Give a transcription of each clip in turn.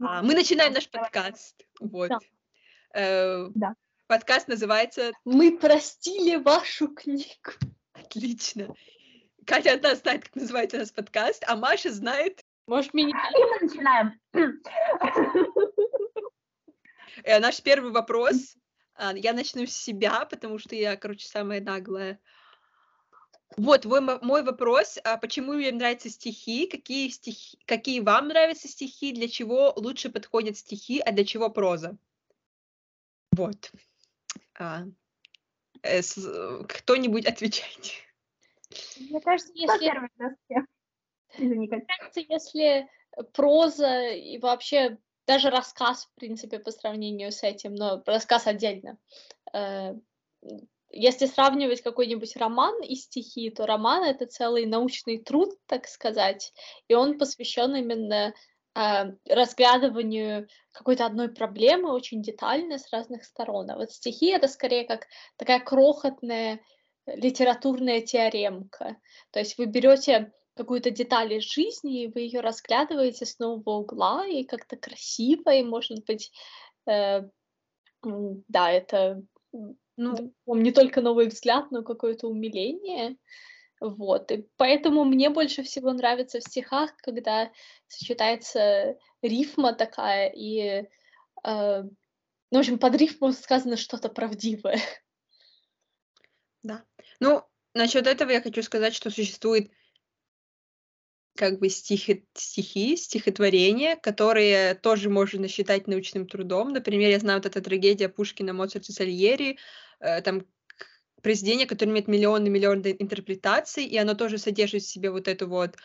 А, мы начинаем наш подкаст. Вот. Да. Э, Да. Подкаст называется Мы простили вашу книгу. Отлично. Катя одна знает, как называется наш подкаст, а Маша знает. Может, не И мы начинаем. Э, наш первый вопрос. а, Я начну с себя, потому что я, короче, самая наглая. Вот мой, мо- мой вопрос. а Почему мне нравятся стихи? Какие, стихи? какие вам нравятся стихи? Для чего лучше подходят стихи, а для чего проза? Вот. А, э, с- э, Кто-нибудь отвечайте. Мне кажется, если, Катя. кажется, если проза и вообще даже рассказ, в принципе, по сравнению с этим, но рассказ отдельно. э, Если сравнивать какой-нибудь роман и стихи, то роман это целый научный труд, так сказать, и он посвящен именно а, разглядыванию какой-то одной проблемы очень детально с разных сторон. А вот стихи это скорее как такая крохотная литературная теоремка. То есть вы берете какую-то деталь из жизни, и вы ее разглядываете с нового угла, и как-то красиво, и, может быть, э, да, это Ну, не только новый взгляд, но какое-то умиление. Вот, и поэтому мне больше всего нравится в стихах, когда сочетается рифма такая, и, э, ну, в общем, под рифму сказано что-то правдивое. Да. Ну, насчет этого я хочу сказать, что существует как бы стихи, стихи, стихотворения, которые тоже можно считать научным трудом. Например, я знаю вот эта трагедия Пушкина, Моцарта, Сальери, э, там произведение, которое имеет миллионы миллионы интерпретаций, и оно тоже содержит в себе вот эту вот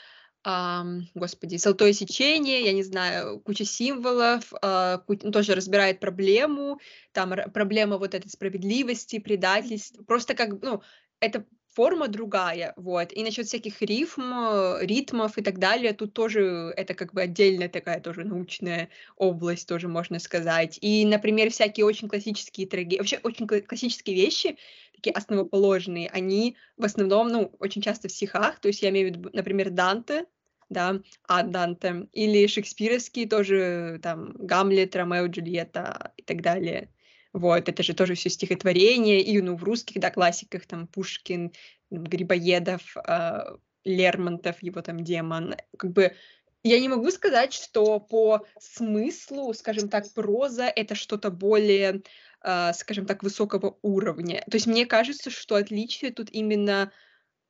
ам, господи, золотое сечение, я не знаю, куча символов, а, ку- ну, тоже разбирает проблему, там проблема вот этой справедливости, предательства, просто как, ну, это форма другая, вот, и насчет всяких рифм, э, ритмов и так далее, тут тоже это как бы отдельная такая тоже научная область, тоже можно сказать, и, например, всякие очень классические трагедии, вообще очень кла- классические вещи, такие основоположные, они в основном, ну, очень часто в стихах, то есть я имею в виду, например, Данте, да, Ад Данте, или шекспировские тоже, там, Гамлет, Ромео, Джульетта и так далее. Вот, это же тоже все стихотворение, и, ну, в русских, да, классиках, там, Пушкин, Грибоедов, а, Лермонтов, его там демон, как бы я не могу сказать, что по смыслу, скажем так, проза это что-то более, а, скажем так, высокого уровня. То есть мне кажется, что отличие тут именно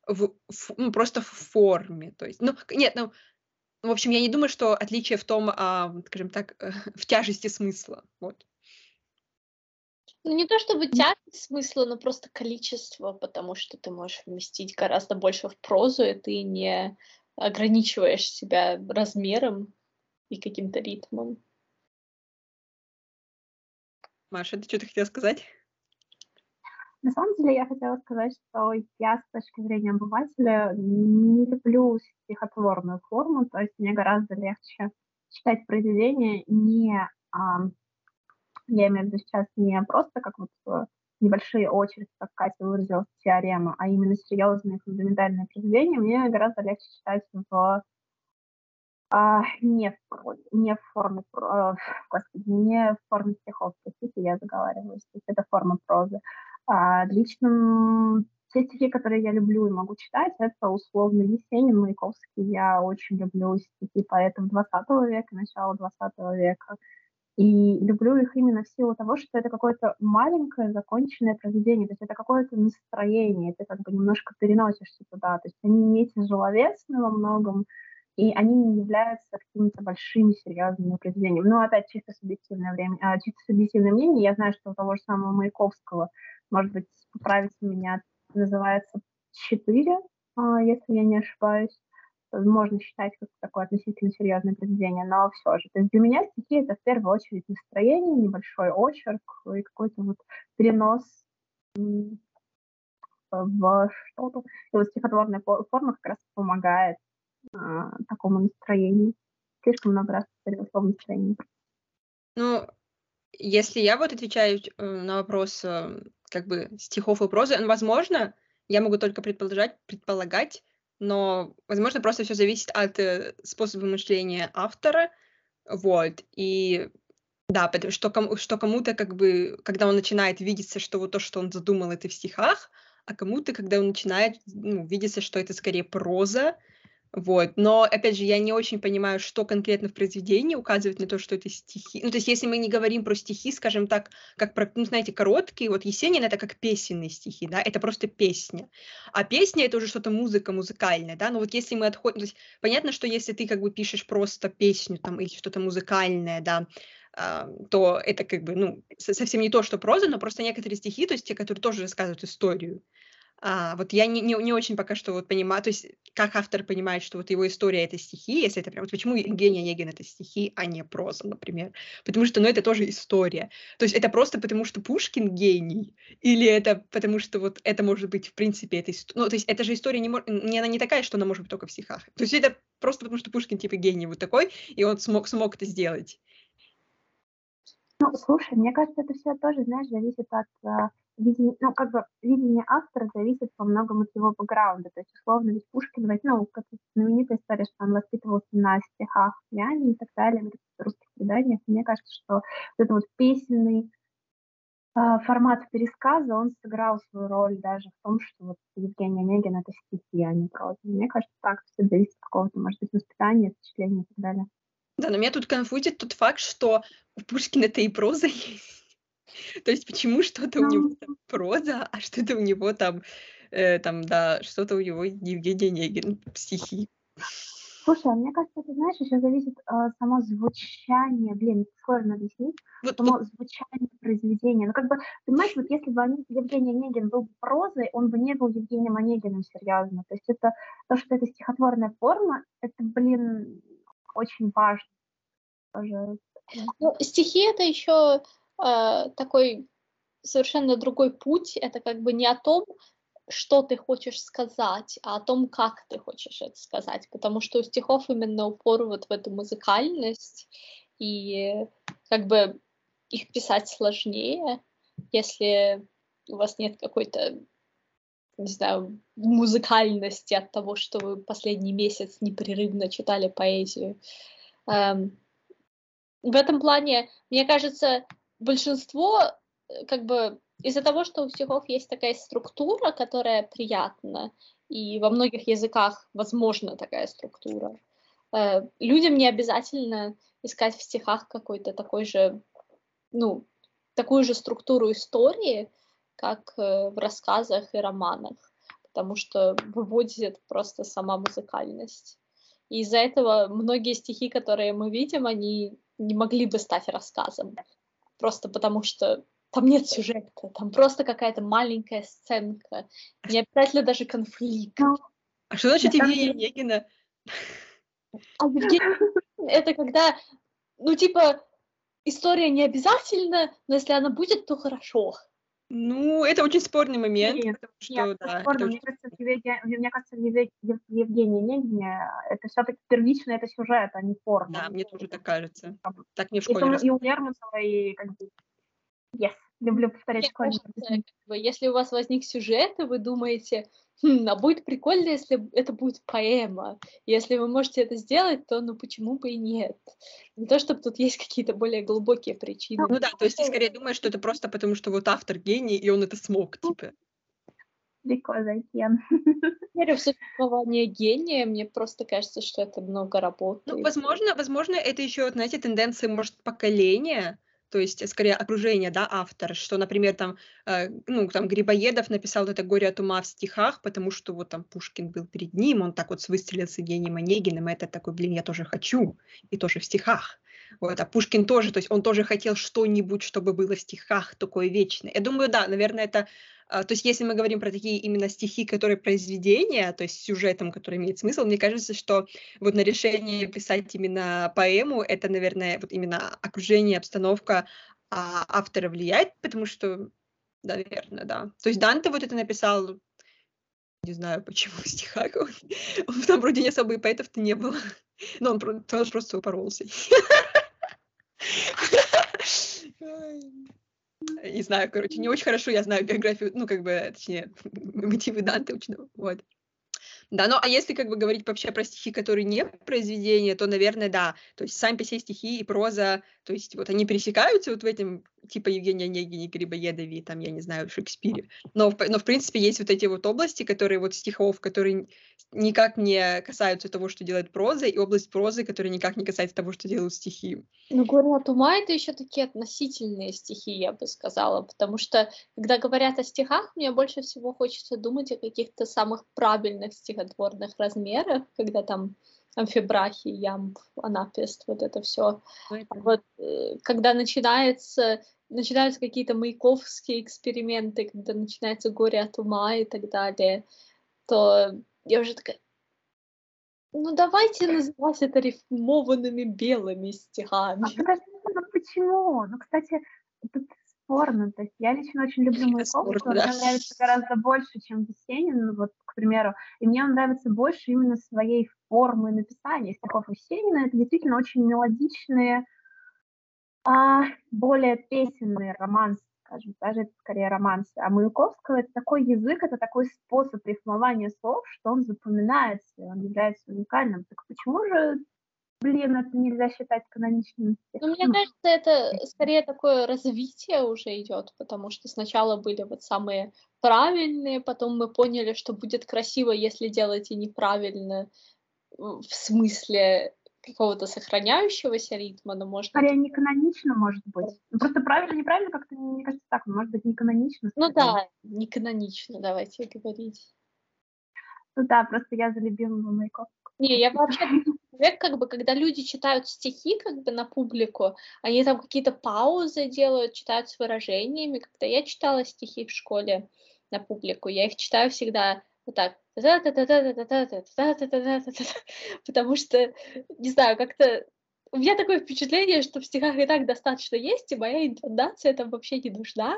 в, ф- ну, просто в форме. То есть, ну, нет, ну, в общем, я не думаю, что отличие в том, а, скажем так, в тяжести смысла. Вот. Ну, не то чтобы тяжесть смысла, но просто количество, потому что ты можешь вместить гораздо больше в прозу, и ты не ограничиваешь себя размером и каким-то ритмом. Маша, ты что-то хотела сказать? На самом деле я хотела сказать, что я с точки зрения обывателя не люблю стихотворную форму, то есть мне гораздо легче читать произведения не, ам, я имею в виду сейчас не просто как вот э, небольшие очереди, как Катя выразилась, теорема, а именно серьезные фундаментальные произведения, мне гораздо легче читать в а, не, в, не в форме, э, господи, не в форме стихов, простите, я заговариваюсь, то есть это форма прозы. А, лично те стихи, которые я люблю и могу читать, это условно Есенин, Маяковский. Я очень люблю стихи поэтов 20 века, начала 20 века. И люблю их именно в силу того, что это какое-то маленькое законченное произведение, то есть это какое-то настроение, ты как бы немножко переносишься туда, то есть они не тяжеловесны во многом, и они не являются какими-то большими серьезными произведениями. Ну, опять чисто субъективное время, а, чисто субъективное мнение. Я знаю, что у того же самого Маяковского, может быть, поправить меня, называется «Четыре», а, если я не ошибаюсь. Можно считать как такое относительно серьезное произведение, но все же. То есть для меня стихи — это в первую очередь настроение, небольшой очерк и какой-то вот перенос в что-то. И вот стихотворная фо- форма как раз помогает а, такому настроению. Слишком много раз повторила слово настроение. Ну, если я вот отвечаю э, на вопрос э, как бы стихов и прозы, ну, возможно, я могу только предположать, предполагать, но, возможно, просто все зависит от э, способа мышления автора. Вот, и да, потому что, кому, что кому-то как бы, когда он начинает видеться, что вот то, что он задумал, это в стихах, а кому-то, когда он начинает ну, видеться, что это скорее проза, вот. Но, опять же, я не очень понимаю, что конкретно в произведении указывает на то, что это стихи. Ну, то есть, если мы не говорим про стихи, скажем так, как про, ну, знаете, короткие, вот Есенин — это как песенные стихи, да, это просто песня. А песня — это уже что-то музыка музыкальная, да, но вот если мы отходим... То есть, понятно, что если ты как бы пишешь просто песню там или что-то музыкальное, да, Uh, то это как бы, ну, совсем не то, что проза, но просто некоторые стихи, то есть те, которые тоже рассказывают историю. А, вот я не, не, не очень пока что вот понимаю, то есть как автор понимает, что вот его история это стихи, если это прям, вот почему Евгений Онегин это стихи, а не проза, например, потому что, ну, это тоже история, то есть это просто потому, что Пушкин гений, или это потому, что вот это может быть, в принципе, это, ну, то есть это же история не, не, она не такая, что она может быть только в стихах, то есть это просто потому, что Пушкин типа гений вот такой, и он смог, смог это сделать. Ну, слушай, мне кажется, это все тоже, знаешь, зависит от а, видение, ну, как бы видение автора зависит во многом от его бэкграунда. То есть, условно, ведь Пушкин, ну, как знаменитая история, что он воспитывался на стихах Яне и так далее, на русских преданиях. Мне кажется, что вот этот вот песенный э, формат пересказа, он сыграл свою роль даже в том, что вот Евгений Онегин — это стихи, а не проза. Мне кажется, так все зависит от какого-то, может быть, воспитания, впечатления и так далее. Да, но меня тут конфузит тот факт, что у Пушкина это и проза есть. То есть почему что-то у него там проза, а что-то у него там, э, там, да, что-то у него Евгений Онегин, стихи. Слушай, а мне кажется, это, знаешь, еще зависит э, само звучание, блин, сложно объяснить, вот, само вот. звучание произведения. Ну, как бы, понимаешь, вот если бы они, Евгений Онегин был прозой, он бы не был Евгением Онегиным, серьезно. То есть это то, что это стихотворная форма, это, блин, очень важно. Тоже. Ну, стихи это еще э, такой совершенно другой путь. Это как бы не о том, что ты хочешь сказать, а о том, как ты хочешь это сказать. Потому что у стихов именно упор вот в эту музыкальность, и как бы их писать сложнее, если у вас нет какой-то, не знаю, музыкальности от того, что вы последний месяц непрерывно читали поэзию. Эм, в этом плане, мне кажется, большинство, э, как бы, из-за того, что у стихов есть такая структура, которая приятна, и во многих языках возможна такая структура, э, людям не обязательно искать в стихах какой-то такой же, ну, такую же структуру истории, как э, в рассказах и романах, потому что выводит просто сама музыкальность. И из-за этого многие стихи, которые мы видим, они не могли бы стать рассказом просто потому что там нет сюжета, там просто какая-то маленькая сценка, не обязательно даже конфликт. Ну, а что значит Евгения Онегина? А это когда, ну, типа, история не обязательно, но если она будет, то хорошо. Ну, это очень спорный момент, нет, потому что, нет, да, спорно. Мне, кажется, Евгения, мне кажется, в Евгении Онегине это все-таки первично, это сюжет, а не форма. Да, мне тоже так кажется. Так мне в школе И, и у Лермонтова, и как бы, yes, люблю повторять школьные. Если у вас возник сюжет, и вы думаете, хм, а будет прикольно, если это будет поэма. Если вы можете это сделать, то ну почему бы и нет? Не то, чтобы тут есть какие-то более глубокие причины. Ну да, то есть ты скорее думаешь, что это просто потому, что вот автор гений, и он это смог, типа. Because I can. Верю в существование гения, мне просто кажется, что это много работы. Ну, возможно, возможно, это еще, знаете, тенденция, может, поколения, то есть скорее окружение, да, автора, что, например, там, э, ну, там Грибоедов написал это «Горе от ума» в стихах, потому что вот там Пушкин был перед ним, он так вот выстрелил с Евгением Онегиным, и это такой, блин, я тоже хочу, и тоже в стихах. Вот, а Пушкин тоже, то есть он тоже хотел что-нибудь, чтобы было в стихах такое вечное. Я думаю, да, наверное, это то есть если мы говорим про такие именно стихи, которые произведения, то есть сюжетом, который имеет смысл, мне кажется, что вот на решение писать именно поэму, это, наверное, вот именно окружение, обстановка а автора влияет, потому что, наверное, да. То есть Данте вот это написал, не знаю почему в стихах, он, он там вроде не особо и поэтов-то не было, но он, он просто упоролся. не знаю, короче, не очень хорошо я знаю биографию, ну, как бы, точнее, мотивы Данте вот. Да, ну а если как бы говорить вообще про стихи, которые не произведения, то, наверное, да. То есть сами по себе стихи и проза, то есть вот они пересекаются вот в этом, типа Евгения Онегине, Грибоедове, там, я не знаю, Шекспире. Но, но, в принципе, есть вот эти вот области, которые вот стихов, которые никак не касаются того, что делает проза, и область прозы, которая никак не касается того, что делают стихи. Ну, горе от ума — это еще такие относительные стихи, я бы сказала, потому что, когда говорят о стихах, мне больше всего хочется думать о каких-то самых правильных стихотворных размерах, когда там амфибрахи, ямб, анапест, вот это все. Вот, э, когда начинается, начинаются какие-то маяковские эксперименты, когда начинается горе от ума и так далее, то я уже такая, ну давайте называть это рифмованными белыми стихами. А ну почему? Ну, кстати, тут спорно. То есть я лично очень люблю Маяковского, да. мне нравится гораздо больше, чем Есенин, вот, к примеру. И мне он нравится больше именно своей формы написания стихов Есенина. Это действительно очень мелодичные, а, более песенные романсы, скажем, даже это скорее романсы. А Маяковского это такой язык, это такой способ рифмования слов, что он запоминается, он является уникальным. Так почему же блин, это нельзя считать каноничным. Ну, мне кажется, это скорее такое развитие уже идет, потому что сначала были вот самые правильные, потом мы поняли, что будет красиво, если делаете неправильно, в смысле какого-то сохраняющегося ритма, но может Скорее не канонично, может быть. Ну, просто правильно, неправильно как-то, мне кажется, так, может быть, не канонично. Ну да, не канонично, давайте говорить. Ну да, просто я за любимого Маяковского. Не, я вообще человек, как бы, когда люди читают стихи, как бы, на публику, они там какие-то паузы делают, читают с выражениями. Когда я читала стихи в школе на публику, я их читаю всегда вот так. Потому что, не знаю, как-то у меня такое впечатление, что в стихах и так достаточно есть, и моя интонация там вообще не нужна,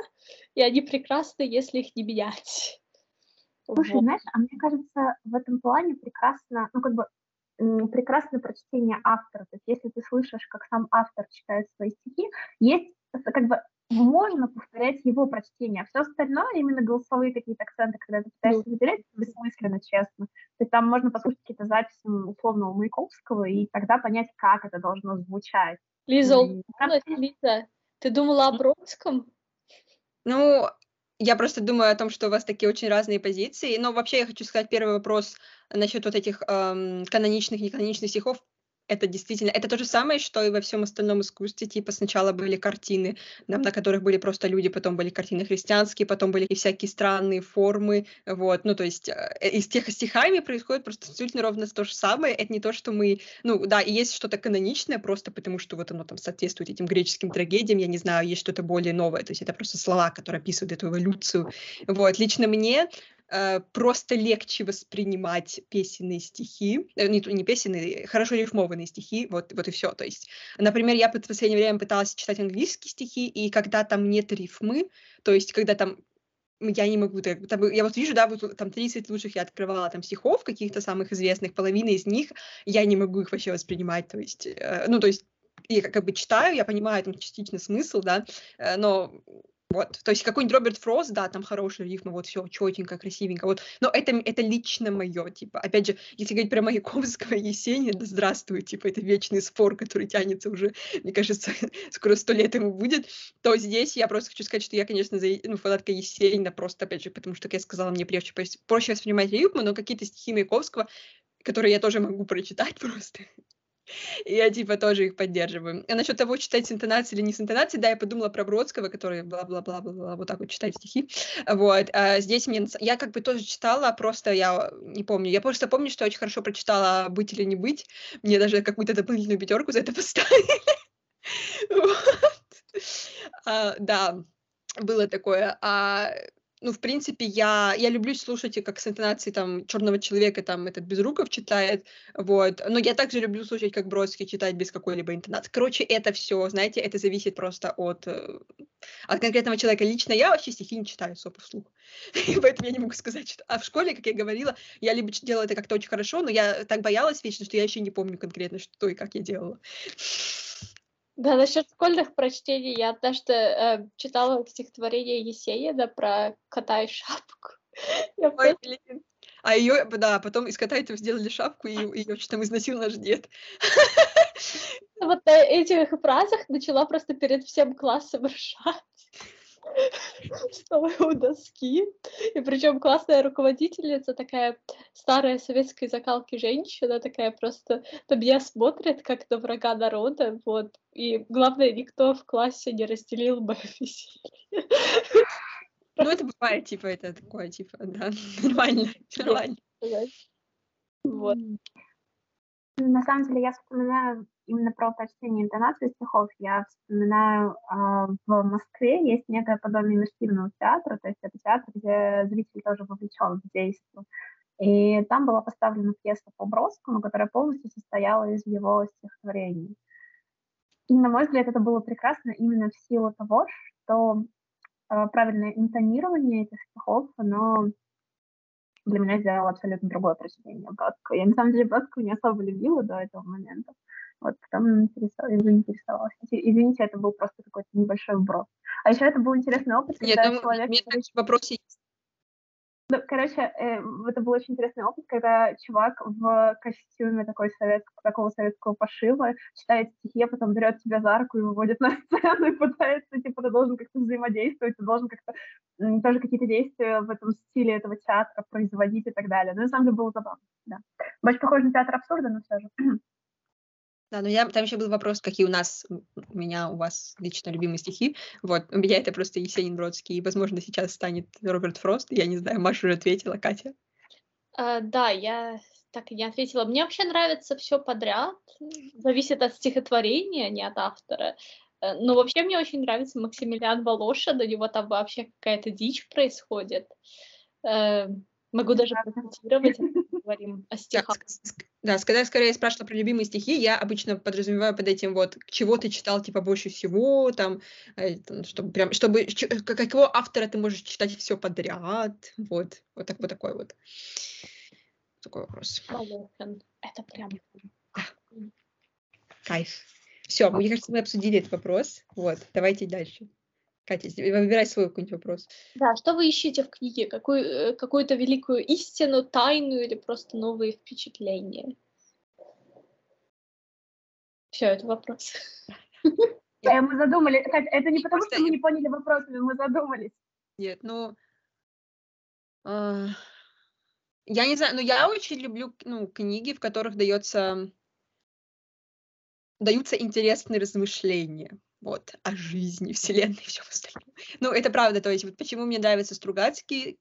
и они прекрасны, если их не менять. Слушай, вот. знаешь, а мне кажется, в этом плане прекрасно, ну, как бы, прекрасное прочтение автора. То есть если ты слышишь, как сам автор читает свои стихи, есть как бы можно повторять его прочтение, а все остальное, именно голосовые какие-то акценты, когда ты пытаешься выделять, бессмысленно, честно. То есть там можно послушать какие-то записи условного Маяковского и тогда понять, как это должно звучать. Лиза, и... Лиза, ты думала о Бродском? Ну, я просто думаю о том, что у вас такие очень разные позиции. Но вообще я хочу сказать первый вопрос насчет вот этих эм, каноничных, неканоничных стихов это действительно, это то же самое, что и во всем остальном искусстве. Типа сначала были картины, на, на которых были просто люди, потом были картины христианские, потом были и всякие странные формы. Вот, ну то есть э, и с тех стихами происходит просто абсолютно ровно то же самое. Это не то, что мы, ну да, и есть что-то каноничное просто потому, что вот оно там соответствует этим греческим трагедиям, я не знаю, есть что-то более новое. То есть это просто слова, которые описывают эту эволюцию. Вот, лично мне Э, просто легче воспринимать песенные стихи, э, не, не песенные, хорошо рифмованные стихи, вот, вот и все. То есть, например, я в последнее время пыталась читать английские стихи, и когда там нет рифмы, то есть, когда там я не могу, там, я вот вижу, да, вот там 30 лучших я открывала там стихов, каких-то самых известных, половина из них, я не могу их вообще воспринимать, то есть, э, ну, то есть, я как бы читаю, я понимаю там частично смысл, да, э, но вот, то есть какой-нибудь Роберт Фрост, да, там хорошая рифма, вот все четенько, красивенько, вот, но это, это лично мое, типа, опять же, если говорить про Маяковского и Есенина, да здравствуй, типа, это вечный спор, который тянется уже, мне кажется, скоро сто лет ему будет, то здесь я просто хочу сказать, что я, конечно, за, ну, фанатка Есенина просто, опять же, потому что, как я сказала, мне проще, проще воспринимать рифму, но какие-то стихи Маяковского, которые я тоже могу прочитать просто, я типа тоже их поддерживаю. А насчет того, читать с интонацией или не с интонацией, да, я подумала про Бродского, который бла-бла-бла-бла, вот так вот читать стихи. Вот. А здесь мне... Я как бы тоже читала, просто я не помню. Я просто помню, что очень хорошо прочитала «Быть или не быть». Мне даже какую-то дополнительную пятерку за это поставили. А, да, было такое. А ну, в принципе, я, я люблю слушать, как с интонацией там черного человека там этот Безруков читает, вот, но я также люблю слушать, как Бродский читать без какой-либо интонации. Короче, это все, знаете, это зависит просто от, э, от конкретного человека. Лично я вообще стихи не читаю особо вслух, поэтому я не могу сказать, что... А в школе, как я говорила, я либо делала это как-то очень хорошо, но я так боялась вечно, что я еще не помню конкретно, что и как я делала. Да, насчет школьных прочтений я однажды э, читала стихотворение Есенина про кота и шапку. Я Ой, блин. А ее, да, потом из кота этого сделали шапку, и ее что там износил наш дед. Вот на этих фразах начала просто перед всем классом ржать. Встала у доски. И причем классная руководительница, такая старая советской закалки женщина, такая просто на меня смотрит, как на врага народа, вот. И главное, никто в классе не разделил мое веселье. Ну, это бывает, типа, это такое, типа, да, нормально, нормально. Вот. На самом деле, я вспоминаю именно про прочтение интонации стихов я вспоминаю, э, в Москве есть некое подобие иммерсивного театра, то есть это театр, где зритель тоже вовлечен в действие. И там была поставлена пьеса по Бродскому, которая полностью состояла из его стихотворений. И, на мой взгляд, это было прекрасно именно в силу того, что э, правильное интонирование этих стихов, оно для меня сделало абсолютно другое произведение Бродского. Я, на самом деле, Бродского не особо любила до этого момента. Вот потом заинтересовалась. Извините, это был просто какой-то небольшой вброс. А еще это был интересный опыт, когда Нет, ну, человек... Нет, который... вопрос есть. Ну, короче, э, это был очень интересный опыт, когда чувак в костюме такой советского, такого советского пошива читает стихи, а потом берет тебя за руку и выводит на сцену и пытается, типа, ты должен как-то взаимодействовать, ты должен как-то тоже какие-то действия в этом стиле этого театра производить и так далее. Ну, на самом деле, было забавно, да. Больше похоже на театр абсурда, но все же. Да, но я, там еще был вопрос, какие у нас, у меня, у вас лично любимые стихи. Вот, у меня это просто Есенин Бродский, и, возможно, сейчас станет Роберт Фрост. Я не знаю, Маша уже ответила, Катя. А, да, я так и не ответила. Мне вообще нравится все подряд. Зависит от стихотворения, не от автора. Э, но вообще мне очень нравится Максимилиан Волошин, у него там вообще какая-то дичь происходит. Э, могу даже процитировать говорим о стихах. Да, когда скорее спрашивала про любимые стихи, я обычно подразумеваю под этим вот, чего ты читал, типа, больше всего, там, э, чтобы прям, чтобы, какого автора ты можешь читать все подряд, вот, вот, так, вот такой вот. Такой вопрос. Это прям... Кайф. Все, мне кажется, мы обсудили этот вопрос. Вот, давайте дальше. Катя, выбирай свой какой-нибудь вопрос. Да, что вы ищете в книге? Какую, э, какую-то великую истину, тайну или просто новые впечатления? Все, это вопрос. Э, мы задумались. Это не потому, что мы не поняли вопросами, мы задумались. Нет, ну... А, я не знаю, но я очень люблю ну, книги, в которых дается даются интересные размышления вот, о жизни, вселенной и всем остальном. Ну, это правда, то есть вот почему мне нравится Стругацкий,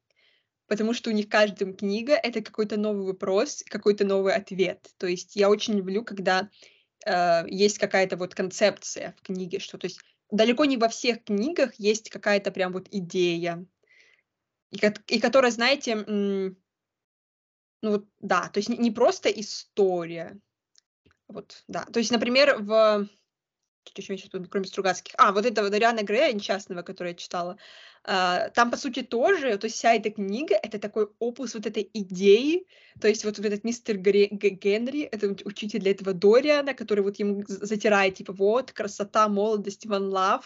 потому что у них каждая книга — это какой-то новый вопрос, какой-то новый ответ. То есть я очень люблю, когда э, есть какая-то вот концепция в книге, что то есть далеко не во всех книгах есть какая-то прям вот идея, и, и которая, знаете, ну вот, да, то есть не, не просто история, вот, да. То есть, например, в сейчас кроме Стругацких? А, вот этого Дариана Грея, несчастного, который я читала. Uh, там, по сути, тоже, то есть вся эта книга, это такой опус вот этой идеи, то есть вот, вот этот мистер Генри, это учитель для этого Дориана, который вот ему затирает, типа, вот, красота, молодость, one love,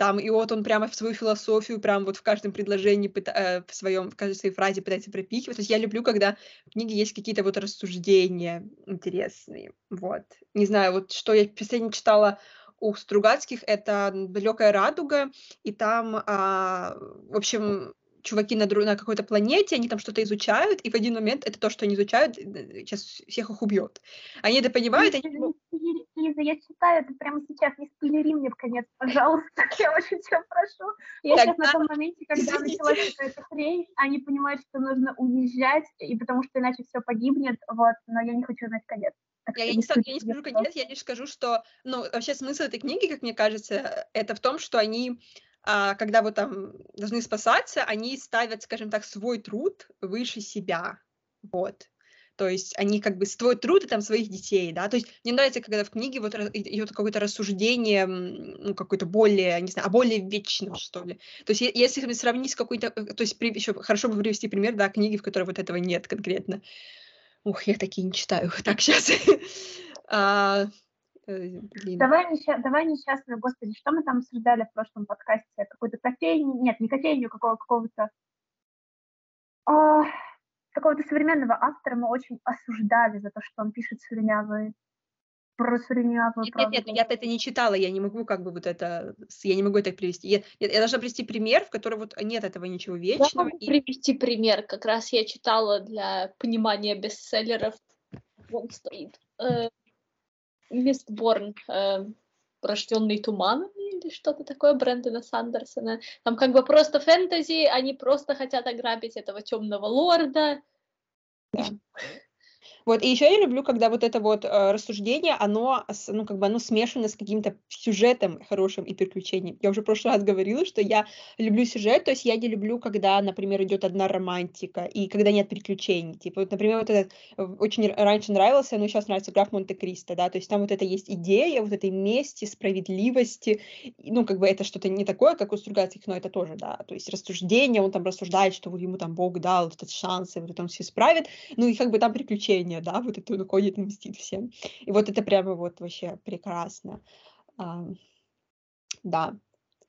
там, и вот он прямо в свою философию, прямо вот в каждом предложении, э, в своем, в каждой своей фразе пытается пропихивать. То есть я люблю, когда в книге есть какие-то вот рассуждения интересные, вот. Не знаю, вот что я последнее читала у Стругацких это далекая радуга, и там, а, в общем, чуваки на, друг, на какой-то планете, они там что-то изучают, и в один момент это то, что они изучают, э, сейчас всех их убьет. Они это понимают, Лиза, они... Лиза, я читаю это прямо сейчас, не спойлери мне в конец, пожалуйста, я очень тебя прошу. Я Тогда... сейчас на том моменте, когда началась какая-то хрень, они понимают, что нужно уезжать, и потому что иначе все погибнет, вот, но я не хочу знать конец. Я, я, не, я не скажу конец, я лишь скажу, что, ну, вообще смысл этой книги, как мне кажется, это в том, что они, а, когда вот там должны спасаться, они ставят, скажем так, свой труд выше себя, вот. То есть они как бы свой труд и там своих детей, да. То есть мне нравится, когда в книге вот идет какое-то рассуждение, ну, какое-то более, не знаю, а более вечное, что ли. То есть если сравнить с какой-то, э, то есть при, еще хорошо бы привести пример, да, книги, в которой вот этого нет конкретно. Ух, я такие не читаю. Так, сейчас. а, э, Давай, давай несчастную, господи, что мы там обсуждали в прошлом подкасте? Какую-то кофейню? Нет, не кофейню, какого, какого-то... А, какого-то современного автора мы очень осуждали за то, что он пишет слюнявые про слюнявую Нет, нет, нет, я это не читала, я не могу как бы вот это, я не могу это привести. Я, я, я должна привести пример, в котором вот нет этого ничего вечного. Я могу и... привести пример, как раз я читала для понимания бестселлеров. Вон стоит. Э, Мистборн, э, рожденный туманами или что-то такое Брэндона Сандерсона. Там как бы просто фэнтези, они просто хотят ограбить этого темного лорда. Да. Вот, и еще я люблю, когда вот это вот э, рассуждение, оно, ну, как бы оно смешано с каким-то сюжетом хорошим и приключением. Я уже в прошлый раз говорила, что я люблю сюжет, то есть я не люблю, когда, например, идет одна романтика и когда нет приключений. Типа, вот, например, вот этот э, очень раньше нравился, но сейчас нравится граф Монте-Кристо, да, то есть там вот это есть идея вот этой мести, справедливости, ну, как бы это что-то не такое, как у Стругацких, но это тоже, да, то есть рассуждение, он там рассуждает, что ему там Бог дал этот шанс, и вот это он все исправит, ну, и как бы там приключения решение, да, вот это он уходит и мстит всем. И вот это прямо вот вообще прекрасно. А, да.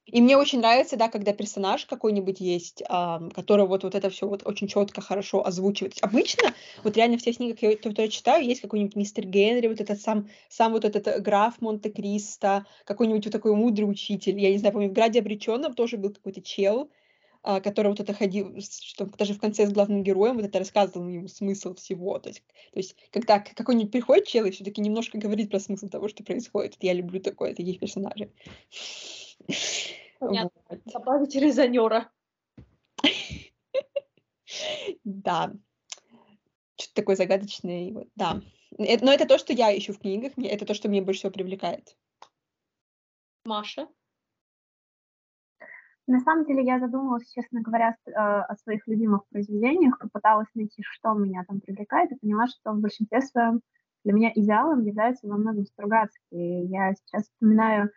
И мне очень нравится, да, когда персонаж какой-нибудь есть, а, который вот, вот это все вот очень четко, хорошо озвучивает. Обычно, вот реально в тех книгах, я, которые читаю, есть какой-нибудь мистер Генри, вот этот сам, сам вот этот э, граф Монте-Кристо, какой-нибудь вот такой мудрый учитель. Я не знаю, помню, в «Граде обреченном» тоже был какой-то чел, а, который вот это ходил, что даже в конце с главным героем вот это рассказывал ему смысл всего. То есть, то есть когда какой-нибудь приходит чел и все-таки немножко говорит про смысл того, что происходит. Я люблю такое, таких персонажей. Вот. Добавить резонера. Да. Что-то такое загадочное. Да. Но это то, что я ищу в книгах, это то, что мне больше всего привлекает. Маша? На самом деле я задумалась, честно говоря, э, о своих любимых произведениях, попыталась найти, что меня там привлекает, и поняла, что в большинстве своем для меня идеалом является во многом Стругацкий. Я сейчас вспоминаю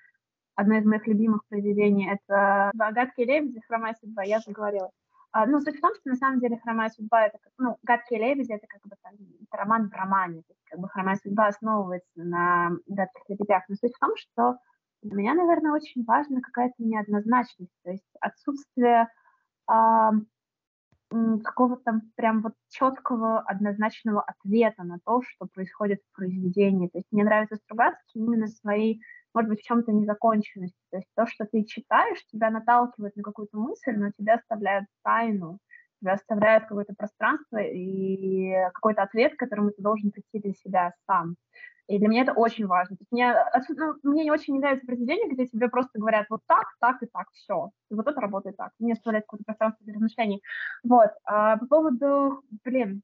одно из моих любимых произведений. Это «Гадкие лебеди. Хромая судьба». Я же говорила. Ну, суть в том, что на самом деле «Хромая судьба» — это, как, ну, «Гадкие лебеди» — это как бы там, это роман в романе. То есть, как бы «Хромая судьба» основывается на «Гадких лебедях». Но суть в том, что для меня, наверное, очень важна какая-то неоднозначность, то есть отсутствие а, какого-то прям вот четкого однозначного ответа на то, что происходит в произведении. То есть мне нравится Стругацкий именно своей, может быть, в чем-то незаконченности. То есть то, что ты читаешь, тебя наталкивает на какую-то мысль, но тебя оставляет тайну, тебя оставляет какое-то пространство и какой-то ответ, к которому ты должен прийти для себя сам. И для меня это очень важно. То есть мне, ну, мне не очень не нравится произведение, где тебе просто говорят вот так, так и так, все. И вот это работает так. Мне оставляет какое-то пространство для размышлений. Вот. А по поводу, блин,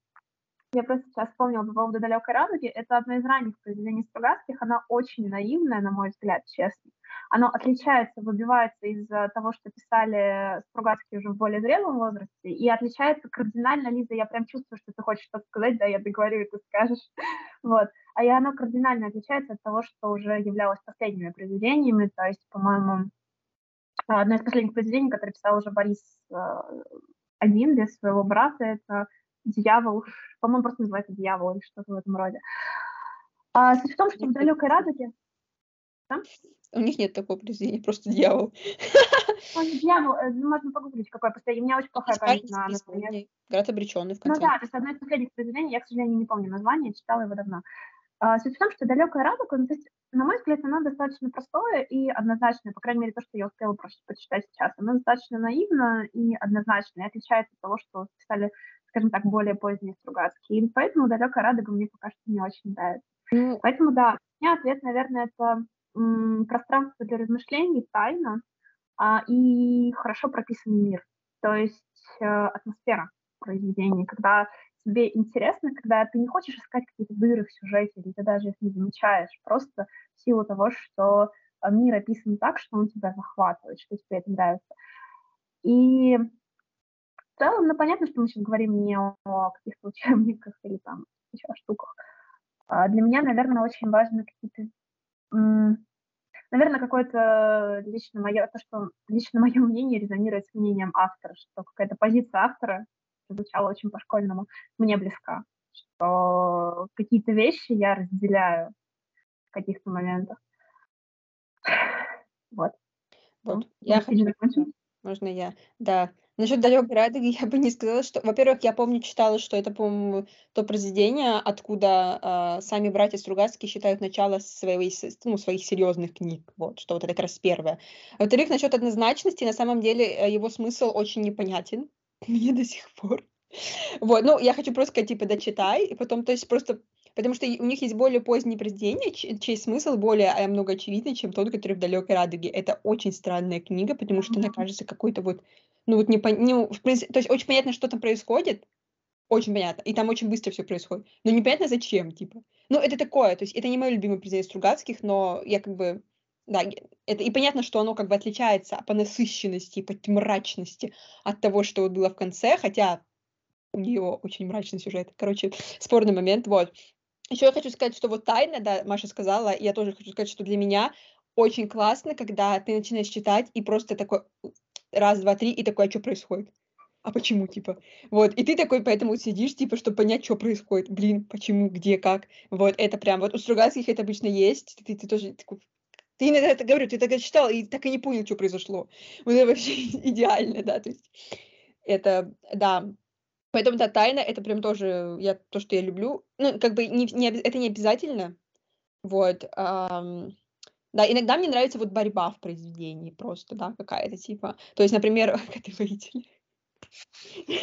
я просто сейчас вспомнила по поводу «Далекой радуги». Это одно из ранних произведений Стругацких. Она очень наивная, на мой взгляд, честно. Оно отличается, выбивается из того, что писали Стругацкие уже в более зрелом возрасте, и отличается кардинально, Лиза, я прям чувствую, что ты хочешь что-то сказать, да, я договорю, и ты скажешь. Вот. А и оно кардинально отличается от того, что уже являлось последними произведениями, то есть, по-моему, одно из последних произведений, которое писал уже Борис э, один без своего брата, это дьявол, по-моему, просто называется дьявол или что-то в этом роде. А суть в том, что в далекой радуге... Да? У них нет такого произведения, просто дьявол. Он дьявол, э, ну, можно погуглить, какое последнее. У меня очень плохая память на название. Град обреченный в ну конце. Ну да, то есть одно из последних произведений, я, к сожалению, не помню название, читала его давно. А, суть в том, что далекая радуга, ну, то есть, на мой взгляд, оно достаточно простое и однозначное, по крайней мере, то, что я успела просто почитать сейчас. Оно достаточно наивно и однозначно, и отличается от того, что писали скажем так, более поздние Стругацкие. И поэтому «Далекая радуга» мне пока что не очень нравится. Mm. Поэтому, да, у меня ответ, наверное, это пространство для размышлений, тайна а, и хорошо прописанный мир. То есть э, атмосфера произведения, когда тебе интересно, когда ты не хочешь искать какие-то дыры в сюжете, или ты даже их не замечаешь, просто в силу того, что э, мир описан так, что он тебя захватывает, что тебе это нравится. И целом, ну, понятно, что мы сейчас говорим не о каких-то учебниках или там еще о штуках. А для меня, наверное, очень важно какие-то... Наверное, какое-то лично мое, то, что лично мое мнение резонирует с мнением автора, что какая-то позиция автора звучала очень по-школьному, мне близка, что какие-то вещи я разделяю в каких-то моментах. Вот. Вот. Я хочу... Можно я? Да. Насчет далекой Радуги я бы не сказала, что... Во-первых, я помню, читала, что это, по-моему, то произведение, откуда э, сами братья Стругацкие считают начало своей, ну, своих серьезных книг. Вот, что вот это как раз первое. Во-вторых, насчет однозначности, на самом деле э, его смысл очень непонятен мне до сих пор. Вот, ну, я хочу просто сказать, типа, дочитай, и потом, то есть, просто Потому что у них есть более поздние произведения, чей смысл более э, много очевидный, чем тот, который в «Далекой радуге». Это очень странная книга, потому что она кажется какой-то вот, ну вот не, по, не в принципе, то есть очень понятно, что там происходит, очень понятно, и там очень быстро все происходит, но непонятно зачем, типа. Ну, это такое, то есть это не мое любимое произведение Стругацких, но я как бы, да, это и понятно, что оно как бы отличается по насыщенности, по мрачности от того, что вот было в конце, хотя у нее очень мрачный сюжет. Короче, спорный момент, вот. Еще я хочу сказать, что вот тайна, да, Маша сказала, я тоже хочу сказать, что для меня очень классно, когда ты начинаешь читать и просто такой раз, два, три, и такой, а что происходит? А почему, типа? Вот, и ты такой поэтому сидишь, типа, чтобы понять, что происходит. Блин, почему, где, как. Вот, это прям, вот у Стругацких это обычно есть. Ты, ты тоже такой, ты иногда это говорю, ты так читал и так и не понял, что произошло. Вот это вообще идеально, да, то есть это, да, Поэтому, да, тайна- это прям тоже я то, что я люблю. Ну, как бы не не это не обязательно. Вот. Да, иногда мне нравится вот борьба в произведении просто, да, какая-то типа. То есть, например, как ты воитель.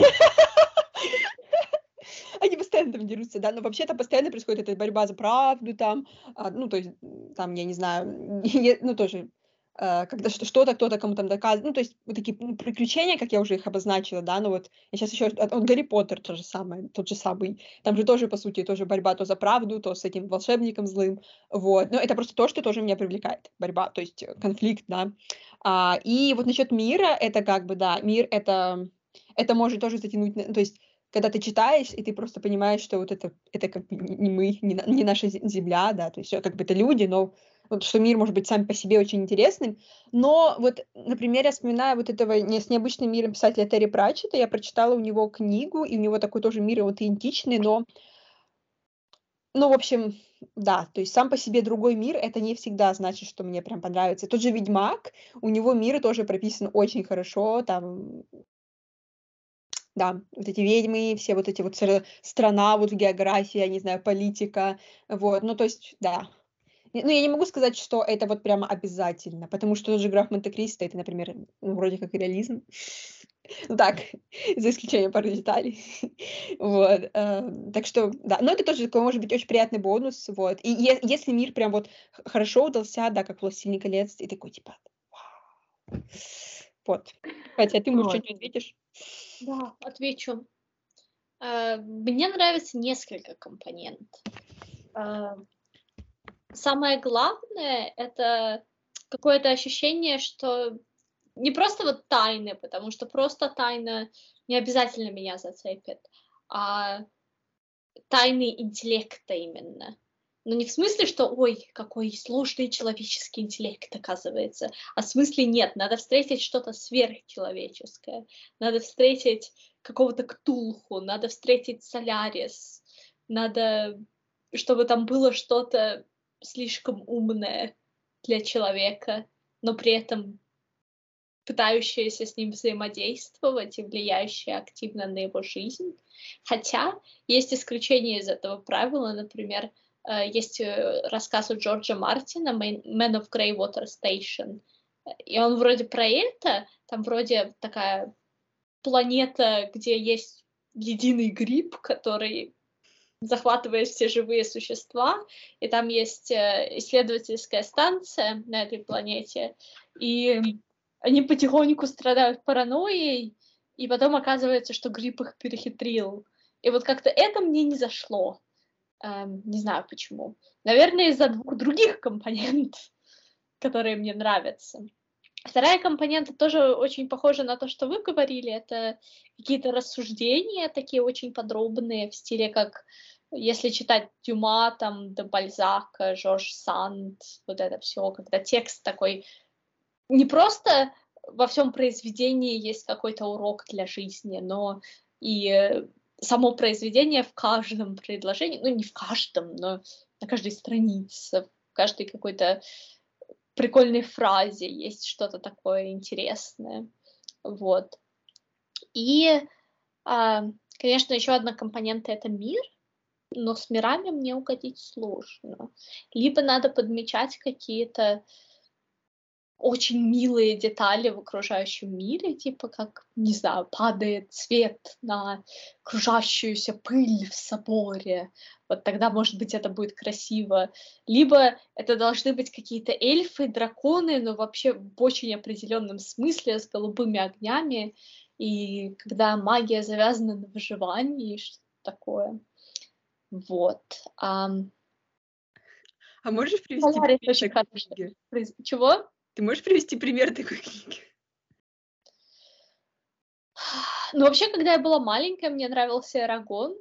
Они постоянно там дерутся, да, но вообще-то постоянно происходит эта борьба за правду там, а, ну, то есть, там, я не знаю, ну, тоже когда что-то кто-то кому там доказывает. Ну, то есть вот такие ну, приключения, как я уже их обозначила, да, ну вот я сейчас еще... Он Гарри Поттер то же самое, тот же самый. Там же тоже, по сути, тоже борьба то за правду, то с этим волшебником злым. Вот. Но это просто то, что тоже меня привлекает. Борьба, то есть конфликт, да. А, и вот насчет мира, это как бы, да, мир это... Это может тоже затянуть... То есть когда ты читаешь, и ты просто понимаешь, что вот это, это как бы не мы, не, не наша земля, да, то есть как бы это люди, но вот, что мир может быть сам по себе очень интересным. Но вот, например, я вспоминаю вот этого не, с необычным миром писателя Терри Пратчета, я прочитала у него книгу, и у него такой тоже мир вот идентичный, но, ну, в общем, да, то есть сам по себе другой мир, это не всегда значит, что мне прям понравится. Тот же Ведьмак, у него мир тоже прописан очень хорошо, там да, вот эти ведьмы, все вот эти вот страна, вот география, не знаю, политика, вот, ну, то есть, да, ну, я не могу сказать, что это вот прямо обязательно, потому что тот же граф Монте-Кристо, это, например, ну, вроде как реализм. Ну так, за исключением пары деталей. вот. Э, так что, да. Но это тоже такой, может быть, очень приятный бонус. Вот. И если мир прям вот хорошо удался, да, как «Властелин колец», и такой, типа, вау. Вот. Хотя ты, может, что-нибудь ответишь? Да, отвечу. Э, мне нравится несколько компонентов. Самое главное это какое-то ощущение, что не просто вот тайны, потому что просто тайна не обязательно меня зацепит, а тайны интеллекта именно. Но не в смысле, что ой, какой сложный человеческий интеллект оказывается, а в смысле нет, надо встретить что-то сверхчеловеческое, надо встретить какого-то ктулху, надо встретить Солярис, надо, чтобы там было что-то слишком умная для человека, но при этом пытающаяся с ним взаимодействовать и влияющая активно на его жизнь. Хотя есть исключения из этого правила, например, э, есть э, рассказ у Джорджа Мартина «Man of Greywater Station», и он вроде про это, там вроде такая планета, где есть единый гриб, который захватывает все живые существа, и там есть э, исследовательская станция на этой планете, и они потихоньку страдают паранойей, и потом оказывается, что грипп их перехитрил. И вот как-то это мне не зашло. Эм, не знаю почему. Наверное, из-за двух других компонентов, которые мне нравятся. Вторая компонента тоже очень похожа на то, что вы говорили. Это какие-то рассуждения такие очень подробные в стиле как если читать Дюма, там, до Бальзака, Жорж Санд, вот это все, когда текст такой не просто во всем произведении есть какой-то урок для жизни, но и само произведение в каждом предложении, ну не в каждом, но на каждой странице, в каждой какой-то прикольной фразе есть что-то такое интересное. Вот. И, а, конечно, еще одна компонента — это мир, но с мирами мне угодить сложно. Либо надо подмечать какие-то очень милые детали в окружающем мире, типа как, не знаю, падает свет на кружащуюся пыль в соборе. Вот тогда, может быть, это будет красиво. Либо это должны быть какие-то эльфы, драконы, но вообще в очень определенном смысле, с голубыми огнями. И когда магия завязана на выживании, что такое. Вот. А, а можешь привести пример такой книги? Чего? Ты можешь привести пример такой книги? Ну, вообще, когда я была маленькая, мне нравился Эрагон.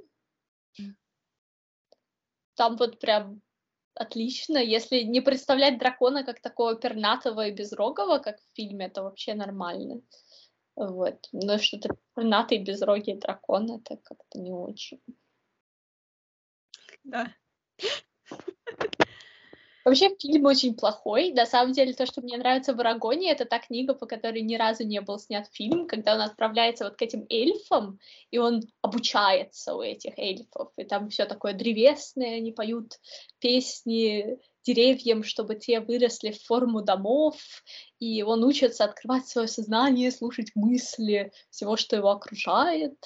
Там вот прям отлично. Если не представлять дракона как такого пернатого и безрогого, как в фильме, это вообще нормально. Вот. Но что-то пернатый безрогий дракон, это как-то не очень. Да. Вообще фильм очень плохой. На самом деле, то, что мне нравится в Арагоне, это та книга, по которой ни разу не был снят фильм, когда он отправляется вот к этим эльфам, и он обучается у этих эльфов. И там все такое древесное, они поют песни деревьям, чтобы те выросли в форму домов, и он учится открывать свое сознание, слушать мысли всего, что его окружает.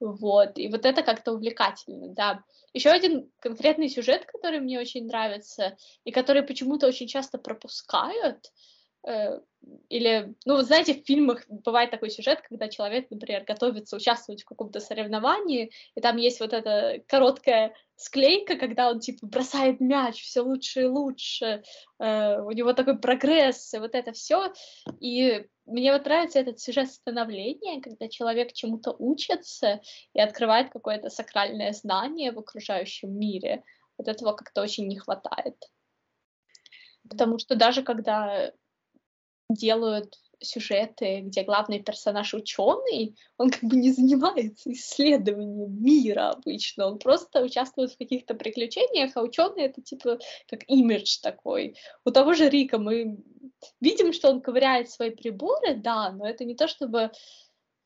Вот, и вот это как-то увлекательно, да. Еще один конкретный сюжет, который мне очень нравится, и который почему-то очень часто пропускают, э, или, ну, вот знаете, в фильмах бывает такой сюжет, когда человек, например, готовится участвовать в каком-то соревновании, и там есть вот эта короткая склейка, когда он, типа, бросает мяч все лучше и лучше, э, у него такой прогресс, и вот это все, и мне вот нравится этот сюжет становления, когда человек чему-то учится и открывает какое-то сакральное знание в окружающем мире. Вот этого как-то очень не хватает. Потому что даже когда делают сюжеты, где главный персонаж ученый, он как бы не занимается исследованием мира обычно, он просто участвует в каких-то приключениях, а ученый это типа как имидж такой. У того же Рика мы видим, что он ковыряет свои приборы, да, но это не то чтобы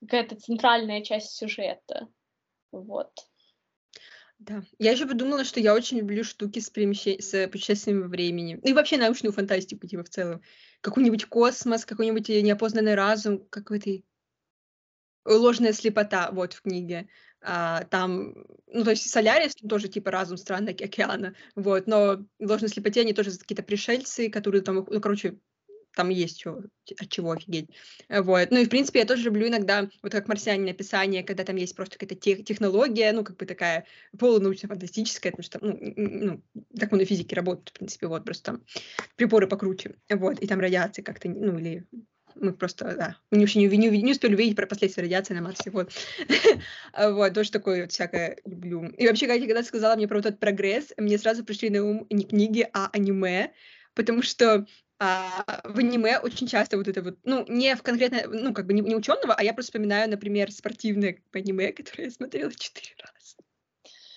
какая-то центральная часть сюжета. Вот. Да. Я еще подумала, что я очень люблю штуки с, перемещ... с путешествиями во времени. Ну и вообще научную фантастику, типа, в целом. Какой-нибудь космос, какой-нибудь неопознанный разум, какой-то ложная слепота, вот, в книге. А, там, ну, то есть Солярис тоже, типа, разум странный океана, вот, но ложной слепоте они тоже какие-то пришельцы, которые там, ну, короче, там есть чё, от чего офигеть. Вот. Ну и, в принципе, я тоже люблю иногда, вот как «Марсианин» описание, когда там есть просто какая-то тех, технология, ну, как бы такая полунаучно-фантастическая, потому что, ну, ну, так он и физики работают, в принципе, вот, просто там приборы покруче, вот, и там радиация как-то, ну, или мы просто, да, мы еще не, не, не успели увидеть про последствия радиации на Марсе, вот. вот, тоже такое вот всякое люблю. И вообще, Катя, когда сказала мне про вот этот прогресс, мне сразу пришли на ум не книги, а аниме, потому что а, в аниме очень часто вот это вот, ну, не в конкретно, ну, как бы не, не ученого, а я просто вспоминаю, например, спортивное аниме, которое я смотрела четыре раза.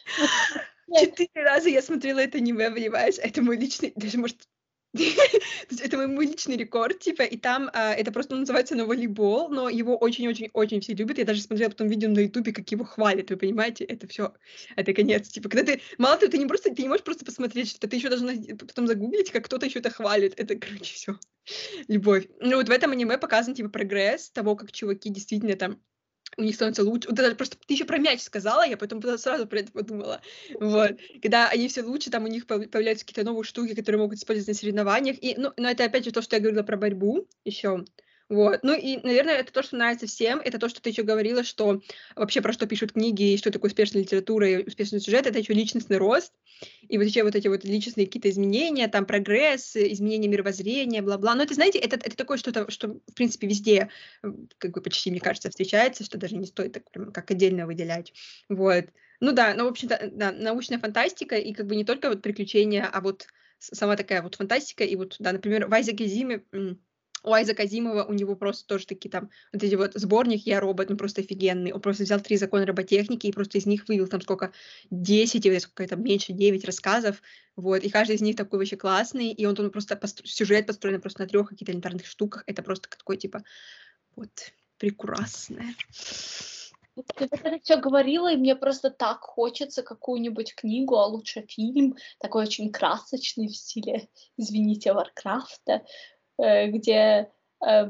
Четыре раза я смотрела это аниме, понимаешь? Это мой личный, даже, может, это мой личный рекорд, типа, и там а, это просто называется на волейбол, но его очень-очень-очень все любят. Я даже смотрела потом видео на ютубе, как его хвалят, вы понимаете? Это все, это конец. Типа, когда ты, мало того, ты не просто, ты не можешь просто посмотреть что-то, ты еще должна потом загуглить, как кто-то еще это хвалит. Это, короче, все. Любовь. Ну вот в этом аниме показан, типа, прогресс того, как чуваки действительно там у них становится лучше. Вот это просто ты еще про мяч сказала, я потом сразу про это подумала. Вот. Когда они все лучше, там у них появляются какие-то новые штуки, которые могут использовать на соревнованиях. И, ну, но это опять же то, что я говорила про борьбу еще. Вот. Ну и, наверное, это то, что нравится всем. Это то, что ты еще говорила, что вообще про что пишут книги, и что такое успешная литература и успешный сюжет, это еще личностный рост. И вот еще вот эти вот личностные какие-то изменения, там прогресс, изменение мировоззрения, бла-бла. Но это, знаете, это, это такое что-то, что, в принципе, везде, как бы почти, мне кажется, встречается, что даже не стоит так прям как отдельно выделять. Вот. Ну да, ну, в общем-то, да, научная фантастика, и как бы не только вот приключения, а вот сама такая вот фантастика, и вот, да, например, в Айзеке Зиме у Айзека Азимова, у него просто тоже такие там, вот эти вот сборник «Я робот», ну просто офигенный. Он просто взял три закона роботехники и просто из них вывел там сколько, 10 или сколько там, меньше, 9 рассказов, вот, и каждый из них такой вообще классный, и он, он просто, пост... сюжет построен просто на трех каких-то элементарных штуках, это просто такой, типа, вот, прекрасное. Ты это все говорила, и мне просто так хочется какую-нибудь книгу, а лучше фильм, такой очень красочный в стиле, извините, Варкрафта, где э,